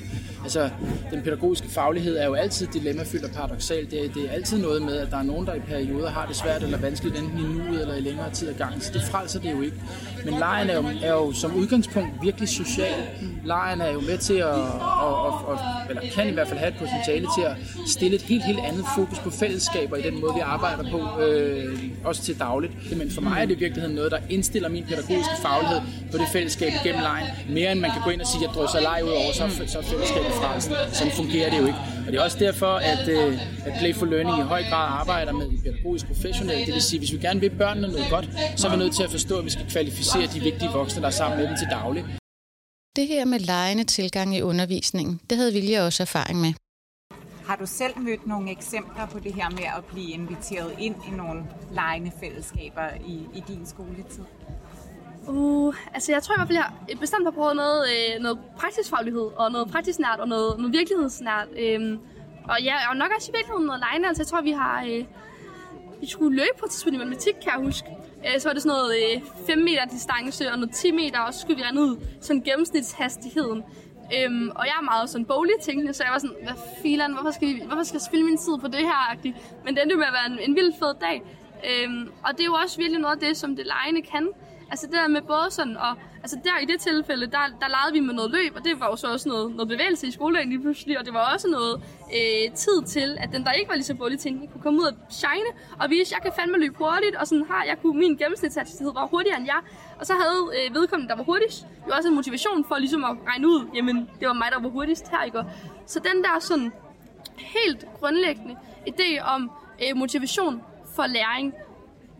altså, den pædagogiske faglighed er jo altid dilemmafyldt og paradoxalt. Det, er, det er altid noget med, at der er nogen, der i perioder har det svært eller vanskeligt, enten i nuet eller i længere tid ad gangen. Så det frelser det jo ikke. Men lejen er jo, er jo som udgangspunkt virkelig social. Lejen er jo med til at, og, og, og, eller kan i hvert fald have et potentiale til at stille et helt, helt andet fokus på fællesskaber i den måde, vi arbejder på. Øh, også til dagligt. Men for mig er det i virkeligheden noget, der indstiller min pædagogiske faglighed på det fællesskab gennem lejen, mere end man kan gå ind og sige, at jeg drysser leg ud over, så, så er fællesskabet fra. Sådan fungerer det jo ikke. Og det er også derfor, at, øh, at Playful Learning i høj grad arbejder med pædagogisk professionelt. Det vil sige, at hvis vi gerne vil børnene noget godt, så er vi nødt til at forstå, at vi skal kvalificere de vigtige voksne, der er sammen med dem til daglig. Det her med lejende tilgang i undervisningen, det havde Vilja også erfaring med. Har du selv mødt nogle eksempler på det her med at blive inviteret ind i nogle lejende fællesskaber i, i din skoletid? Uh, altså jeg tror i hvert fald, jeg bestemt har prøvet noget, øh, noget praktisk faglighed, og noget praktisk nært, og noget, noget virkelighedsnært. Øh, og ja, og nok også i virkeligheden noget lejende. Altså jeg tror, vi har... Øh, vi skulle løbe på tidspunkt i matematik, kan jeg huske. Øh, så var det sådan noget øh, 5 meter distance og noget 10 meter, og så skulle vi rende ud sådan gennemsnitshastigheden. Øhm, og jeg er meget sådan boglig tænkende, så jeg var sådan, hvad filan, hvorfor skal, vi, hvorfor skal jeg spille min tid på det her? -agtigt? Men det endte med at være en, en vild fed dag. Øhm, og det er jo også virkelig noget af det, som det lejende kan. Altså det der med både sådan, at altså der i det tilfælde, der, der legede vi med noget løb, og det var jo så også noget, noget bevægelse i skoledagen lige pludselig, og det var også noget øh, tid til, at den der ikke var lige så bullet til, kunne komme ud og shine, og vise, at jeg kan fandme løbe hurtigt, og sådan har jeg kunne, min gennemsnitshastighed var hurtigere end jeg, og så havde øh, vedkommende, der var hurtigst, jo også en motivation for ligesom at regne ud, jamen det var mig, der var hurtigst her, ikke? Så den der sådan helt grundlæggende idé om øh, motivation for læring,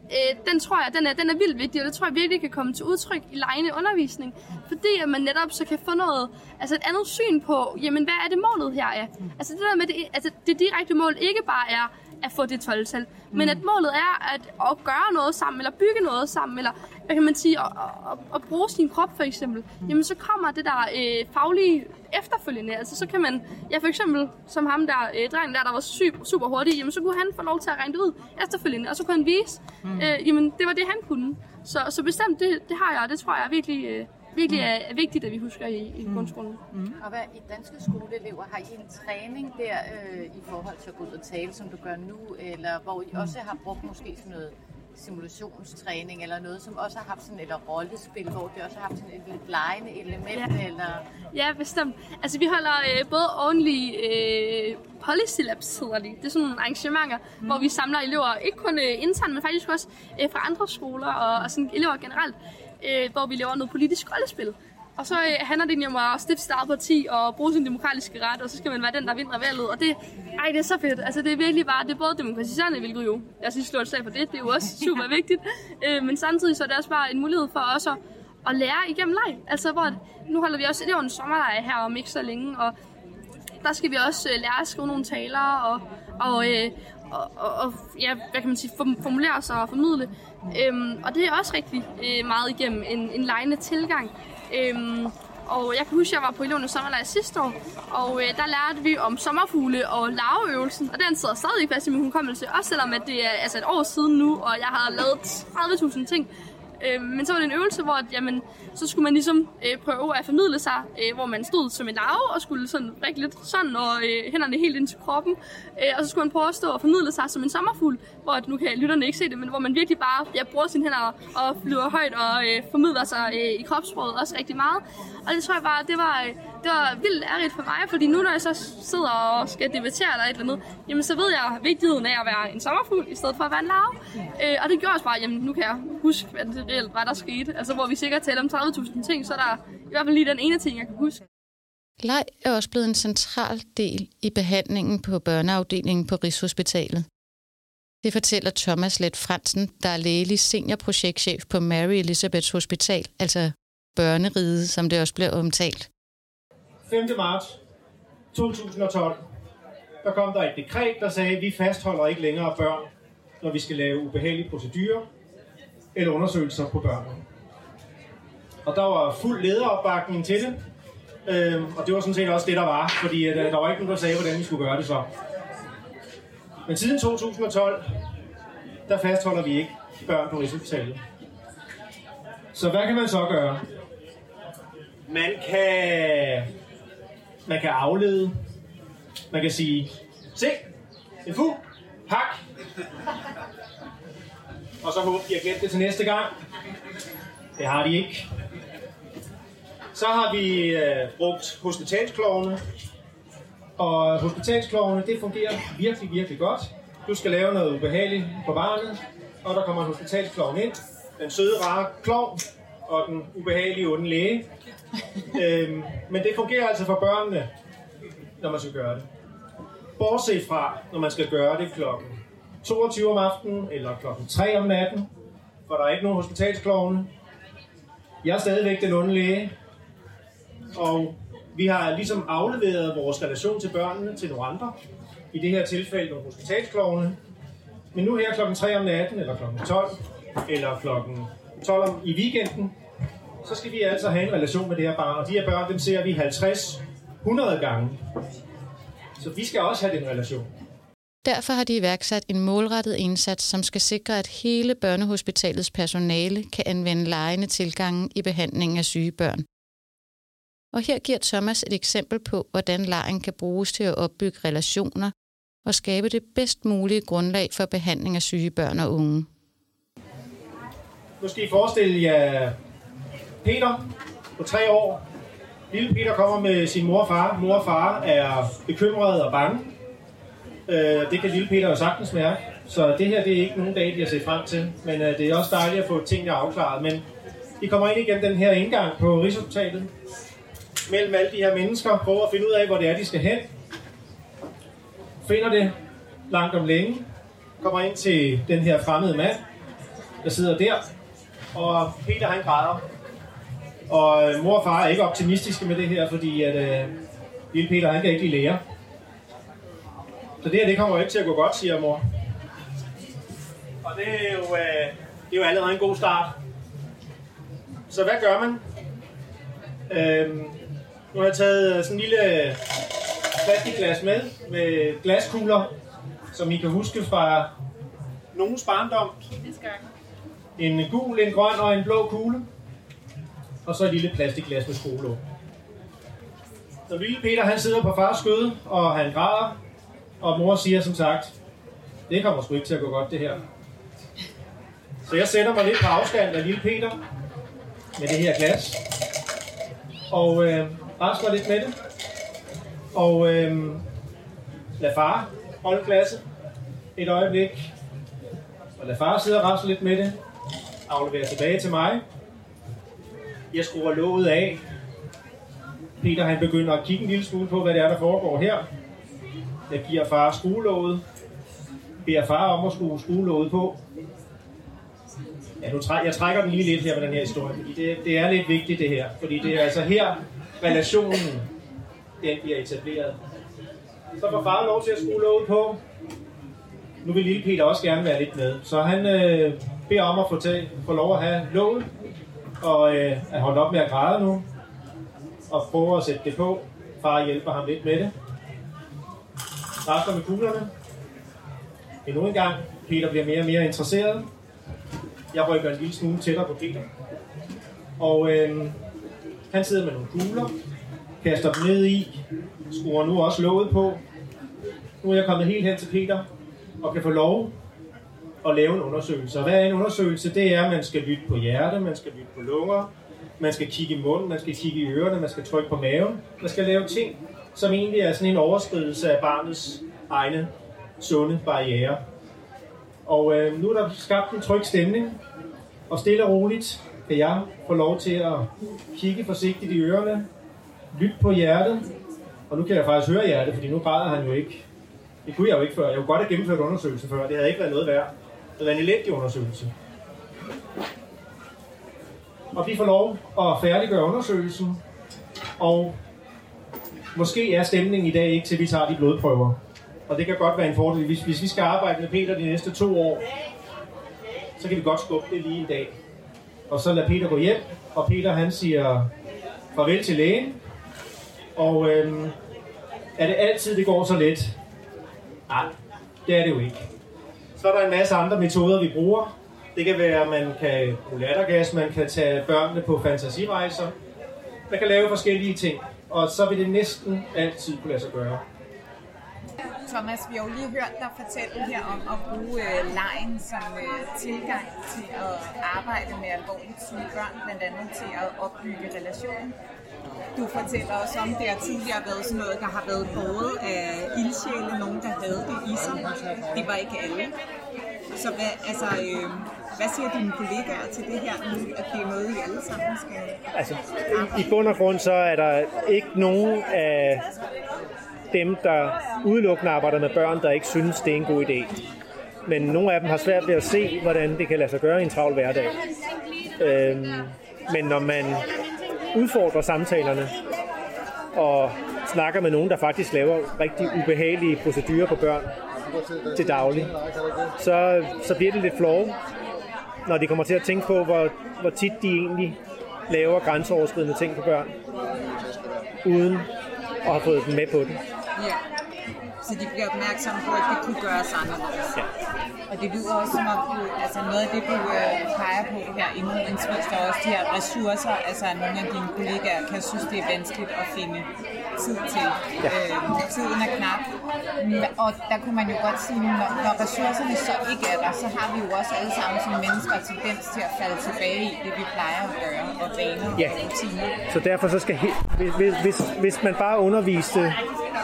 øh, den tror jeg, den er, den er vildt vigtig, og det tror jeg virkelig kan komme til udtryk i lejende undervisning. Fordi at man netop så kan få noget, altså et andet syn på, jamen hvad er det målet her er? Altså det der med, det, altså det direkte mål ikke bare er at få det 12-tal, mm. men at målet er at, at gøre noget sammen, eller bygge noget sammen, eller hvad kan man sige, at, at, at bruge sin krop for eksempel. Mm. Jamen så kommer det der øh, faglige efterfølgende. Altså så kan man, ja for eksempel som ham der, øh, drengen der, der var super, super hurtig, jamen så kunne han få lov til at regne det ud efterfølgende, og så kunne han vise, mm. øh, jamen det var det han kunne. Så, så bestemt, det, det har jeg, og det tror jeg virkelig, øh, virkelig er, er vigtigt, at vi husker i, i mm. grundskolen. Mm. Og hvad i danske skoleelever, har I en træning der øh, i forhold til at gå ud og tale, som du gør nu, eller hvor I mm. også har brugt måske sådan noget simulationstræning eller noget, som også har haft sådan et rollespil, hvor det også har haft sådan et lidt lejende element? Ja, eller... ja bestemt. Altså vi holder øh, både ordentlige øh, policy labs, hedder de. Det er sådan nogle arrangementer, mm. hvor vi samler elever, ikke kun øh, internt, men faktisk også øh, fra andre skoler og, og sådan elever generelt, øh, hvor vi laver noget politisk rollespil. Og så øh, handler det om at stifte sit eget parti og bruge sin demokratiske ret, og så skal man være den, der vinder valget. Og det, ej, det er så fedt. Altså, det er virkelig bare, det er både demokratiserende, hvilket jo, jeg synes, stort slag for det, det er jo også [laughs] super vigtigt. Øh, men samtidig så er det også bare en mulighed for os at, at lære igennem leg. Altså, hvor, nu holder vi også eleverne sommerleje her om ikke så længe, og der skal vi også øh, lære at skrive nogle taler og, og, øh, og, og, og ja, hvad kan man sige, formulere sig og formidle. Øhm, og det er også rigtig øh, meget igennem en, en lejende tilgang. Øhm, og jeg kan huske, at jeg var på elevernes sommerlejr sidste år, og øh, der lærte vi om sommerfugle og larveøvelsen, og den sidder stadig fast i min hukommelse, også selvom at det er altså et år siden nu, og jeg har lavet 30.000 ting. Øh, men så var det en øvelse, hvor at, jamen, så skulle man ligesom øh, prøve at formidle sig, øh, hvor man stod som en larve og skulle sådan rigtig lidt sådan, og øh, hænderne helt ind til kroppen. Øh, og så skulle man prøve at stå og formidle sig som en sommerfugl, hvor at, nu kan lytterne ikke se det, men hvor man virkelig bare ja, bruger sine hænder og flyver højt og øh, formidler sig øh, i kropssproget også rigtig meget. Og det tror jeg bare, det var, øh, det var vildt ærligt for mig, fordi nu når jeg så sidder og skal debattere eller et eller andet, jamen så ved jeg vigtigheden af at være en sommerfugl, i stedet for at være en larve. Øh, og det gjorde også bare, jamen nu kan jeg huske, hvad det reelt var, der skete. Altså hvor vi sikkert taler om 30.000 ting, så er der i hvert fald lige den ene ting, jeg kan huske. Leg er også blevet en central del i behandlingen på børneafdelingen på Rigshospitalet. Det fortæller Thomas Let Fransen, der er lægelig seniorprojektchef på Mary Elizabeths Hospital, altså børneriget, som det også bliver omtalt. 5. marts 2012, der kom der et dekret, der sagde, at vi fastholder ikke længere børn, når vi skal lave ubehagelige procedurer eller undersøgelser på børn. Og der var fuld lederopbakning til det, øhm, og det var sådan set også det, der var, fordi at, der var ikke nogen, der sagde, hvordan vi skulle gøre det så. Men siden 2012, der fastholder vi ikke børn på Rigshospitalet. Så hvad kan man så gøre? Man kan man kan aflede. Man kan sige, se, en fugl, hak. Og så håber de har glemt det til næste gang. Det har de ikke. Så har vi øh, brugt hospitalsklovene. Og hospitalsklovene, det fungerer virkelig, virkelig godt. Du skal lave noget ubehageligt på barnet, og der kommer en hospitalsklovn ind. Den søde, rare klovn og den ubehagelige onde læge. øhm, men det fungerer altså for børnene, når man skal gøre det. Bortset fra, når man skal gøre det klokken 22 om aftenen eller klokken 3 om natten, for der er ikke nogen hospitalsklovne. Jeg er stadigvæk den onde læge, og vi har ligesom afleveret vores relation til børnene til nogle andre. I det her tilfælde nogle hospitalsklovne. Men nu her klokken 3 om natten, eller klokken 12, eller klokken 12 om, i weekenden, så skal vi altså have en relation med det her barn. Og de her børn, dem ser vi 50, 100 gange. Så vi skal også have den relation. Derfor har de iværksat en målrettet indsats, som skal sikre, at hele børnehospitalets personale kan anvende lejende tilgange i behandlingen af syge børn. Og her giver Thomas et eksempel på, hvordan lejen kan bruges til at opbygge relationer og skabe det bedst mulige grundlag for behandling af syge børn og unge. Nu skal I forestille jer Peter på tre år. Lille Peter kommer med sin mor og far. Mor og far er bekymrede og bange. Øh, det kan lille Peter jo sagtens mærke. Så det her det er ikke nogen dag, de har set frem til. Men øh, det er også dejligt at få tingene afklaret. Men I kommer ind igennem den her indgang på Rigshospitalet. Mellem alle de her mennesker. Prøver at finde ud af, hvor det er, de skal hen. Finder det langt om længe. Kommer ind til den her fremmede mand. der sidder der. Og Peter han græder. Og øh, mor og far er ikke optimistiske med det her, fordi at øh, lille Peter han kan ikke lide lære. Så det her det kommer ikke til at gå godt, siger mor. Og det er jo, øh, det er jo allerede en god start. Så hvad gør man? Øhm, nu har jeg taget øh, sådan en lille øh, plastikglas med, med glaskugler, som I kan huske fra nogens barndom. En gul, en grøn og en blå kugle. Og så et lille plastikglas med skole. Så lille Peter han sidder på fars skød, og han græder. Og mor siger som sagt, det kommer sgu ikke til at gå godt det her. Så jeg sætter mig lidt på afstand af lille Peter med det her glas. Og øh, rasler lidt med det. Og øh, lad far holde glasset et øjeblik. Og lad far sidde og rasle lidt med det. Afleverer tilbage til mig. Jeg skruer låget af. Peter han begynder at kigge en lille smule på, hvad det er, der foregår her. Jeg giver far skruelåget. Beder far om at skrue skruelåget på. Ja, nu træ, jeg trækker den lige lidt her med den her historie, fordi det, det er lidt vigtigt det her. Fordi det er altså her, relationen den bliver etableret. Så får far lov til at skrue låget på. Nu vil lille Peter også gerne være lidt med. Så han øh, beder om at få, tag, få lov at have låget, og øh, at holde op med at græde nu, og prøve at sætte det på. Far hjælper ham lidt med det. Rasler med kuglerne. Endnu en gang. Peter bliver mere og mere interesseret. Jeg rykker en lille smule tættere på Peter. Og øh, han sidder med nogle kugler, kaster dem ned i, skruer nu også låget på. Nu er jeg kommet helt hen til Peter, og kan få lov at lave en undersøgelse. Og hvad er en undersøgelse? Det er, at man skal lytte på hjerte, man skal lytte på lunger, man skal kigge i munden, man skal kigge i ørerne, man skal trykke på maven. Man skal lave ting, som egentlig er sådan en overskridelse af barnets egne sunde barriere. Og øh, nu er der skabt en tryg stemning, og stille og roligt kan jeg få lov til at kigge forsigtigt i ørerne, lytte på hjertet, og nu kan jeg faktisk høre hjertet, fordi nu græder han jo ikke. Det kunne jeg jo ikke før. Jeg kunne godt have gennemført undersøgelsen før. Det havde ikke været noget værd. Det havde været en elendig undersøgelse. Og vi får lov at færdiggøre undersøgelsen, og måske er stemningen i dag ikke til, vi tager de blodprøver. Og det kan godt være en fordel. Hvis, hvis vi skal arbejde med Peter de næste to år, så kan vi godt skubbe det lige en dag. Og så lader Peter gå hjem, og Peter han siger farvel til lægen. Og øhm, er det altid, det går så let? Nej, det er det jo ikke. Så er der en masse andre metoder, vi bruger. Det kan være, at man kan bruge lattergas, man kan tage børnene på fantasirejser. Man kan lave forskellige ting, og så vil det næsten altid kunne lade sig gøre. Thomas, vi har jo lige hørt dig fortælle her om at bruge øh, lejen som øh, tilgang til at arbejde med alvorligt syge børn, blandt andet til at opbygge relationer. Du fortæller også om, det har tidligere været sådan noget, der har været både af ildsjæle, nogen der havde det i sig. Det var ikke alle. Så hvad, altså, øh, hvad siger dine kollegaer til det her nu, at det er noget, I alle sammen skal Altså, i bund og grund så er der ikke nogen af dem, der udelukkende arbejder med børn, der ikke synes, det er en god idé. Men nogle af dem har svært ved at se, hvordan det kan lade sig gøre i en travl hverdag. Øhm, men når man udfordrer samtalerne og snakker med nogen, der faktisk laver rigtig ubehagelige procedurer på børn til daglig, så, så bliver det lidt flove, når de kommer til at tænke på, hvor, hvor tit de egentlig laver grænseoverskridende ting på børn, uden at have fået dem med på det. Ja. Så de bliver opmærksomme på, at det kunne gøres anderledes. Ja. Og det lyder også som om, du, altså noget af det, du øh, peger på her indledningsvis, der er også de her ressourcer, altså at nogle af dine kollegaer kan synes, det er vanskeligt at finde tid til. Ja. Øh, tiden er knap. Og der kunne man jo godt sige, når, når ressourcerne så ikke er der, så har vi jo også alle sammen som mennesker tendens til at falde tilbage i det, vi plejer at gøre, og vaner Ja. og rutiner. Så derfor så skal, he- hvis, hvis, hvis man bare underviste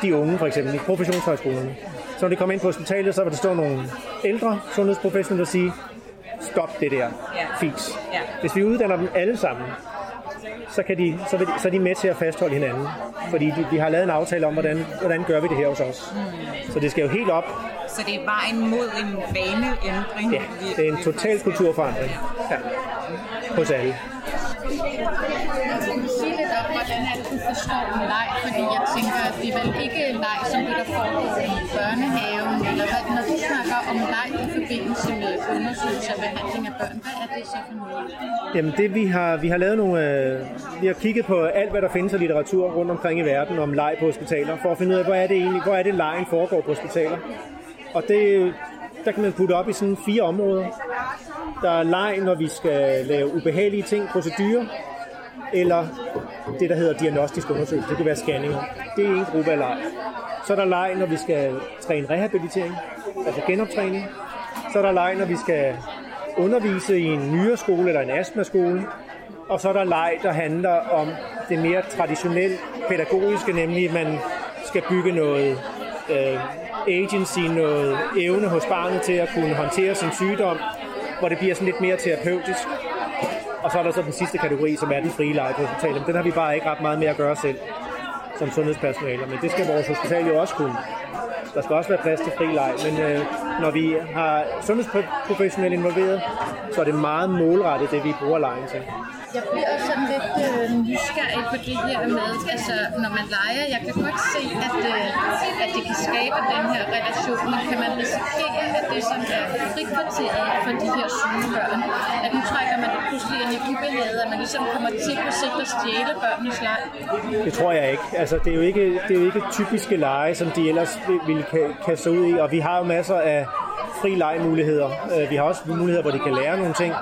de unge, for eksempel i professionshøjskolerne, så når de kommer ind på hospitalet, så vil der stå nogle ældre sundhedsprofessionelle og sige, stop det der. Ja. Hvis vi uddanner dem alle sammen så, kan de, så, vil, så er de med til at fastholde hinanden. Fordi de, de har lavet en aftale om, hvordan, hvordan gør vi det her hos os. Så det skal jo helt op. Så det er vejen mod en vaneændring? Ja, det er en total kulturforandring. Ja. Hos alle. Altså, du sige lidt om, forstå en leg? Fordi jeg tænker, at det er vel ikke leg, som det der foregår i børnehaven, eller hvad, når du snakker om leg i forbindelse med undersøgelse og behandling af børn, hvad er det så for noget? Jamen det vi har, vi har lavet nogle, øh, vi har kigget på alt, hvad der findes af litteratur rundt omkring i verden om leg på hospitaler, for at finde ud af, hvor er det egentlig, hvor er det lejen foregår på hospitaler. Og det, der kan man putte op i sådan fire områder. Der er leg, når vi skal lave ubehagelige ting, procedurer, eller det, der hedder diagnostisk undersøgelse. Det kan være scanninger. Det er en gruppe af leg. Så er der leg, når vi skal træne rehabilitering, altså genoptræning. Så er der leg, når vi skal undervise i en nyere skole eller en astmaskole. Og så er der leg, der handler om det mere traditionelt pædagogiske, nemlig at man skal bygge noget øh, agency, noget evne hos barnet til at kunne håndtere sin sygdom, hvor det bliver sådan lidt mere terapeutisk. Og så er der så den sidste kategori, som er den frie leje på hospitalet. Den har vi bare ikke ret meget med at gøre selv som sundhedspersonale, men det skal vores hospital jo også kunne. Der skal også være plads til fri leg, men øh, når vi har sundhedsprofessionelle involveret, så er det meget målrettet, det vi bruger lejen til. Jeg bliver også sådan lidt øh, nysgerrig på det her med, altså når man leger, jeg kan godt se, at, øh, at det kan skabe den her relation, men kan man risikere, at det sådan er frikvarteret for de her syge børn? At nu trækker man det pludselig ind i ubehaget, at man ligesom kommer til på sigt at stjæle børnenes leg? Det tror jeg ikke. Altså, det er jo ikke, det er jo ikke typiske lege, som de ellers ville kaste ud i, og vi har jo masser af fri legemuligheder. Øh, vi har også muligheder, hvor de kan lære nogle ting,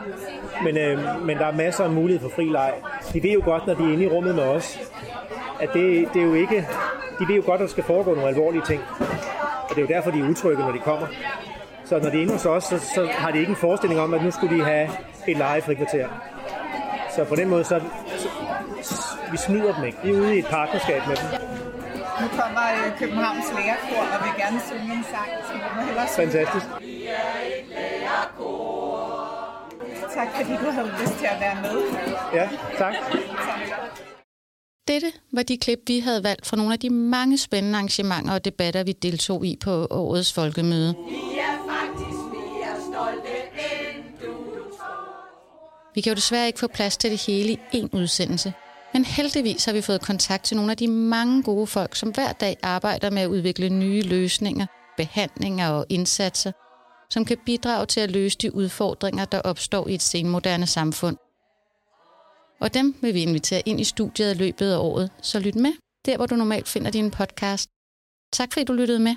men, øh, men der er masser af mulighed for fri leg. De ved jo godt, når de er inde i rummet med os, at det, det er jo ikke... De ved jo godt, at der skal foregå nogle alvorlige ting. Og det er jo derfor, de er utrygge, når de kommer. Så når de er inde hos os, så, så har de ikke en forestilling om, at nu skulle de have et legefri kvarter. Så på den måde, så, så, vi snyder dem ikke. Vi er ude i et partnerskab med dem. Nu kommer øh, Københavns Lærerkor og vil gerne synge en sang, så vi må hellere synge. Fantastisk. Tak fordi du havde lyst til at være med. Ja, tak. Dette var de klip, vi havde valgt fra nogle af de mange spændende arrangementer og debatter, vi deltog i på årets folkemøde. Vi kan jo desværre ikke få plads til det hele i én udsendelse, men heldigvis har vi fået kontakt til nogle af de mange gode folk, som hver dag arbejder med at udvikle nye løsninger, behandlinger og indsatser, som kan bidrage til at løse de udfordringer, der opstår i et senmoderne samfund. Og dem vil vi invitere ind i studiet i løbet af året, så lyt med, der hvor du normalt finder din podcast. Tak fordi du lyttede med.